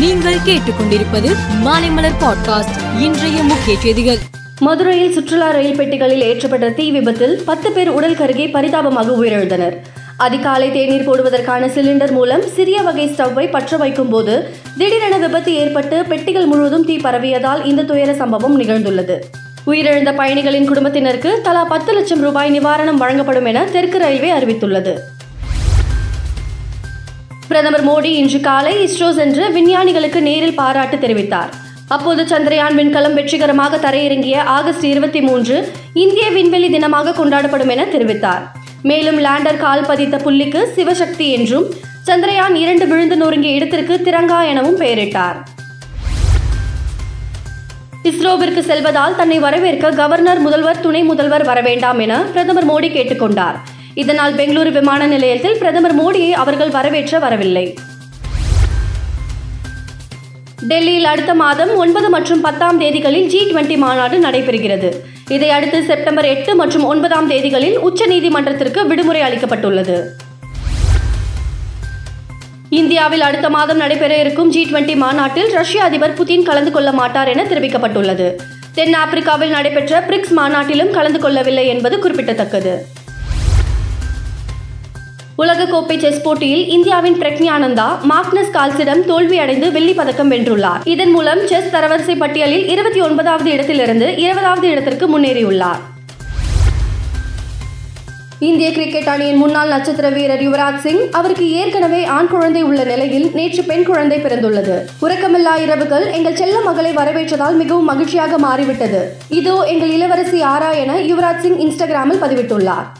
நீங்கள் கேட்டுக்கொண்டிருப்பது மாலைமலர் பாட்காஸ்ட். இன்றைய முக்கிய செய்திகள். மதுரையில் சுற்றுலா ரயில் பெட்டிகளில் ஏற்றப்பட்ட தீ விபத்தில் பத்து பேர் உடல் கருகே பரிதாபமாக உயிரிழந்தனர். அதிகாலை தேநீர் போடுவதற்கான சிலிண்டர் மூலம் சிறிய வகை ஸ்டவ்வை பற்ற வைக்கும் போது திடீரென விபத்து ஏற்பட்டு பெட்டிகள் முழுவதும் தீ பரவியதால் இந்த துயர சம்பவம் நிகழ்ந்துள்ளது. உயிரிழந்த பயணிகளின் குடும்பத்தினருக்கு தலா பத்து லட்சம் ரூபாய் நிவாரணம் வழங்கப்படும் என தெற்கு ரயில்வே அறிவித்துள்ளது. பிரதமர் மோடி இன்று காலை இஸ்ரோ சென்று விஞ்ஞானிகளுக்கு நேரில் பாராட்டு தெரிவித்தார். அப்போது சந்திரயான் விண்கலம் வெற்றிகரமாக தரையிறங்கிய ஆகஸ்ட் இருபத்தி மூன்று இந்திய விண்வெளி தினமாக கொண்டாடப்படும் என தெரிவித்தார். மேலும் லேண்டர் கால் பதித்த புள்ளிக்கு சிவசக்தி என்றும் சந்திரயான் இரண்டு விழுந்து நொறுங்கிய இடத்திற்கு திரங்கா எனவும் பெயரிட்டார். இஸ்ரோவிற்கு செல்வதால் தன்னை வரவேற்க கவர்னர் முதல்வர் துணை முதல்வர் வரவேண்டாம் என பிரதமர் மோடி கேட்டுக்கொண்டார். இதனால் பெங்களூரு விமான நிலையத்தில் பிரதமர் மோடியை அவர்கள் வரவேற்ற வரவில்லை. டெல்லியில் அடுத்த மாதம் ஒன்பது மற்றும் பத்தாம் தேதிகளில் ஜி டுவெண்டி மாநாடு நடைபெறுகிறது. இதையடுத்து செப்டம்பர் எட்டு மற்றும் ஒன்பதாம் தேதிகளில் உச்சநீதிமன்றத்திற்கு விடுமுறை அளிக்கப்பட்டுள்ளது. இந்தியாவில் அடுத்த மாதம் நடைபெற இருக்கும் ஜி டுவெண்டி மாநாட்டில் ரஷ்ய அதிபர் புதின் கலந்து கொள்ள மாட்டார் என தெரிவிக்கப்பட்டுள்ளது. தென் ஆப்பிரிக்காவில் நடைபெற்ற பிரிக்ஸ் மாநாட்டிலும் கலந்து கொள்ளவில்லை என்பது குறிப்பிடத்தக்கது. உலகக்கோப்பை செஸ் போட்டியில் இந்தியாவின் பிரக்ஞானந்தா மாக்னஸ் கால்சிடம் தோல்வியடைந்து வெள்ளி பதக்கம் வென்றுள்ளார். இதன் மூலம் செஸ் தரவரிசை பட்டியலில் இருபத்தி ஒன்பதாவது இடத்திலிருந்து இருபதாவது இடத்திற்கு முன்னேறியுள்ளார். இந்திய கிரிக்கெட் அணியின் முன்னாள் நட்சத்திர வீரர் யுவராஜ் சிங் அவருக்கு ஏற்கனவே ஆண் குழந்தை உள்ள நிலையில் நேற்று பெண் குழந்தை பிறந்துள்ளது. உறக்கமில்லா இரவுகள் எங்கள் செல்ல மகளை வரவேற்றதால் மிகவும் மகிழ்ச்சியாக மாறிவிட்டது. இதோ எங்கள் இளவரசி ஆரா என யுவராஜ் சிங் இன்ஸ்டாகிராமில் பதிவிட்டுள்ளார்.